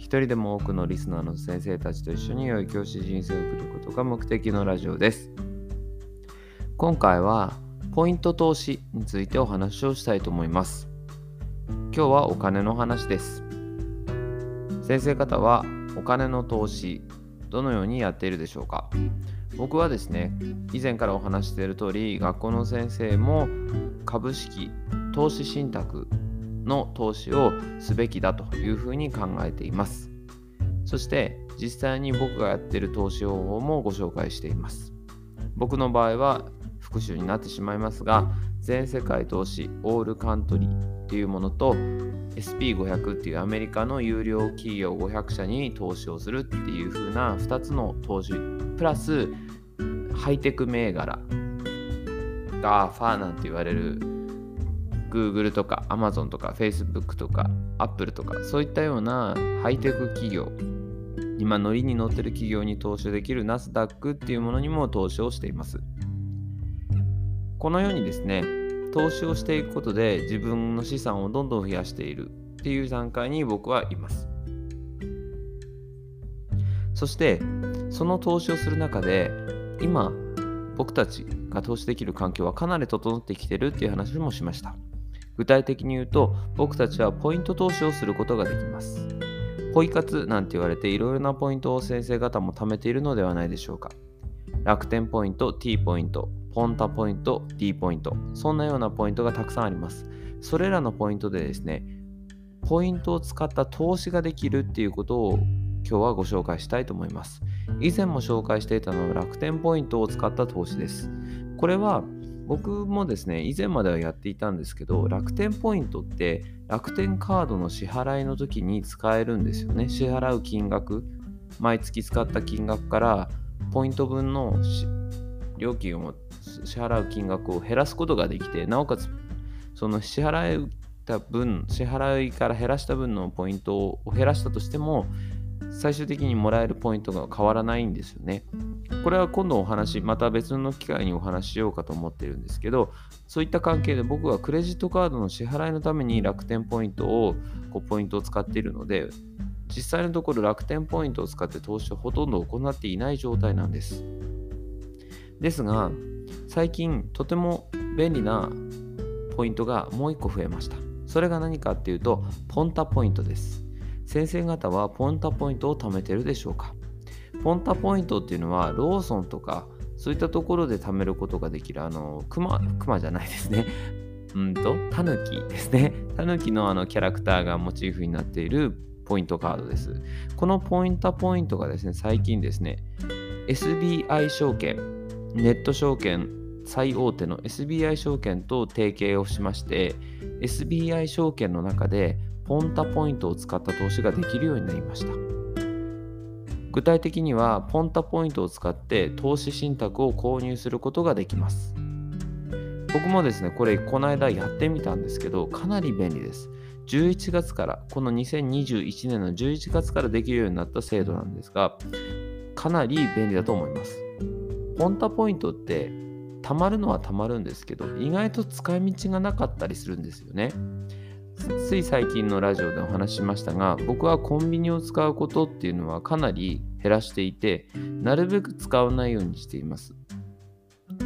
一人でも多くのリスナーの先生たちと一緒に良い教師人生を送ることが目的のラジオです。今回はポイント投資についてお話をしたいと思います。今日はお金の話です。先生方はお金の投資どのようにやっているでしょうか？僕はですね以前からお話している通り学校の先生も株式投資信託の投資をすべきだというふうに考えています。そして実際に僕がやっている投資方法もご紹介しています。僕の場合は復習になってしまいますが、全世界投資オールカントリーというものと SP500 っていうアメリカの有料企業500社に投資をするっていう風な2つの投資プラスハイテク銘柄がファーなんて言われる Google とか Amazon とか Facebook とか Apple とかそういったようなハイテク企業今乗りに乗ってる企業に投資できるナスダックっていうものにも投資をしています。このようにですね投資をしていくことで自分の資産をどんどん増やしているっていう段階に僕はいます。そしてその投資をする中で今僕たちが投資できる環境はかなり整ってきてるっていう話もしました。具体的に言うと僕たちはポイント投資をすることができます。ポイ活なんて言われていろいろなポイントを先生方も貯めているのではないでしょうか。楽天ポイント T ポイントポンタポイント D ポイントそんなようなポイントがたくさんあります。それらのポイントでですねポイントを使った投資ができるっていうことを今日はご紹介したいと思います。以前も紹介していたのは楽天ポイントを使った投資です。これは僕もですね、以前まではやっていたんですけど、楽天ポイントって楽天カードの支払いの時に使えるんですよね。支払う金額、毎月使った金額からポイント分の料金を支払う金額を減らすことができて、なおかつその支払った分、支払いから減らした分のポイントを減らしたとしても、最終的にもらえるポイントが変わらないんですよね。これは今度お話、また別の機会にお話ししようかと思ってるんですけど、そういった関係で僕はクレジットカードの支払いのために楽天ポイントを、こうポイントを使っているので、実際のところ楽天ポイントを使って投資をほとんど行っていない状態なんです。ですが、最近とても便利なポイントがもう一個増えました。それが何かっていうと、ポンタポイントです。先生方はポンタポイントを貯めてるでしょうか？ポンタポイントっていうのはローソンとかそういったところで貯めることができるあのクマクマじゃないですね。うんとタヌキですね。タヌキのあのキャラクターがモチーフになっているポイントカードです。このポインタポイントがですね最近ですね SBI 証券ネット証券最大手の SBI 証券と提携をしまして SBI 証券の中でポンタポイントを使った投資ができるようになりました。具体的には、ポンタポイントを使って投資信託を購入することができます。僕もですね、これ、この間やってみたんですけど、かなり便利です。11月から、この2021年の11月からできるようになった制度なんですが、かなり便利だと思います。ポンタポイントって、貯まるのは貯まるんですけど、意外と使い道がなかったりするんですよね。つい最近のラジオでお話ししましたが僕はコンビニを使うことっていうのはかなり減らしていてなるべく使わないようにしています。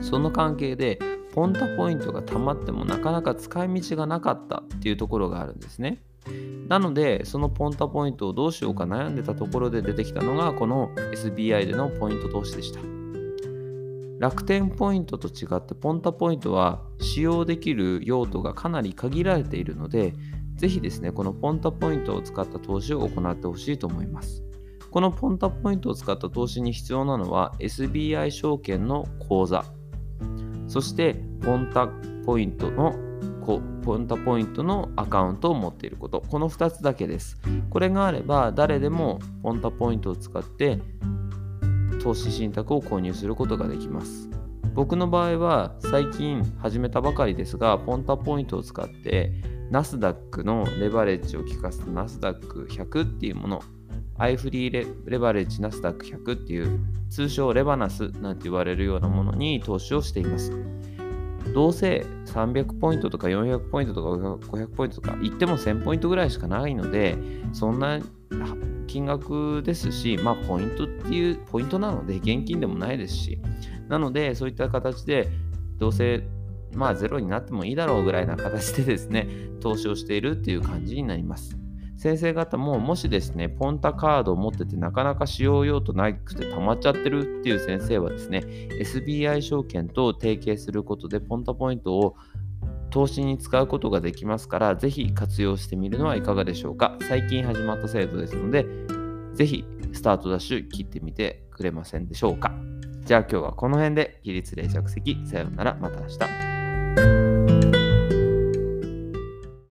その関係でポンタポイントが貯まってもなかなか使い道がなかったっていうところがあるんですね。なのでそのポンタポイントをどうしようか悩んでたところで出てきたのがこの SBI でのポイント投資でした。楽天ポイントと違ってポンタポイントは使用できる用途がかなり限られているので、ぜひですね、このポンタポイントを使った投資を行ってほしいと思います。このポンタポイントを使った投資に必要なのは SBI 証券の口座、そしてポンタポイントのポンタポイントのアカウントを持っていること。この2つだけです。これがあれば誰でもポンタポイントを使って投資信託を購入することができます。僕の場合は最近始めたばかりですがポンタポイントを使ってナスダックのレバレッジを効かせたナスダック100っていうものアイフリーレレバレッジナスダック100っていう通称レバナスなんて言われるようなものに投資をしています。どうせ300ポイントとか400ポイントとか500ポイントとか言っても1000ポイントぐらいしかないのでそんな金額ですしまあポイントっていうポイントなので現金でもないですしなのでそういった形でどうせまあゼロになってもいいだろうぐらいな形でですね投資をしているっていう感じになります。先生方ももしですね、ポンタカードを持っててなかなか使用用途なくて溜まっちゃってるっていう先生はですね、SBI 証券と提携することでポンタポイントを投資に使うことができますから、ぜひ活用してみるのはいかがでしょうか。最近始まった制度ですので、ぜひスタートダッシュ切ってみてくれませんでしょうか。じゃあ今日はこの辺で起立冷着席。さようなら、また明日。